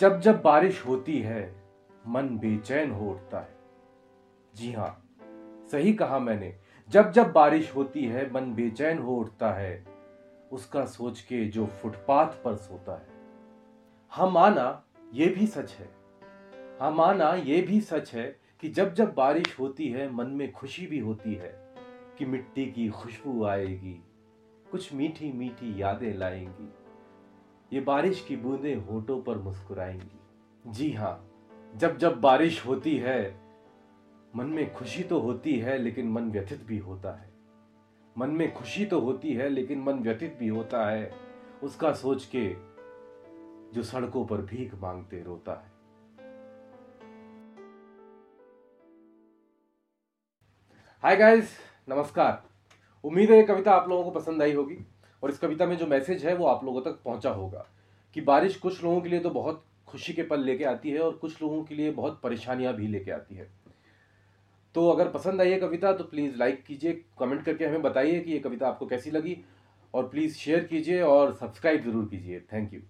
जब जब बारिश होती है, मन बेचैन हो उठता है। जी हाँ सही कहा मैंने। जब जब बारिश होती है, मन बेचैन हो उठता है। उसका सोच के जो फुटपाथ पर सोता है। हम माना, ये भी सच है। हम माना, ये भी सच है कि जब जब बारिश होती है, मन में खुशी भी होती है कि मिट्टी की खुशबू आएगी। कुछ मीठी मीठी यादें लाएँगी। ये बारिश की बूंदें होठों पर मुस्कुराएँगी। जी हाँ जब जब बारिश होती है, मन में खुशी तो होती है, लेकिन मन व्यथित भी होता है। मन में खुशी तो होती है, लेकिन मन व्यथित भी होता है। उसका सोच के जो सड़कों पर भीख मांगते रोता है। हाय गाइस नमस्कार। उम्मीद है ये कविता आप लोगों को पसंद आई होगी। और इस कविता में जो मैसेज है, वो आप लोगों तक पहुँचा होगा कि बारिश कुछ लोगों के लिए तो बहुत खुशी के पल लेके आती है और कुछ लोगों के लिए बहुत परेशानियाँ भी लेके आती है। तो अगर पसंद आई है कविता तो प्लीज़ लाइक कीजिए कमेंट करके हमें बताइए कि ये कविता आपको कैसी लगी और प्लीज़ शेयर कीजिए और सब्सक्राइब ज़रूर कीजिए। Thank you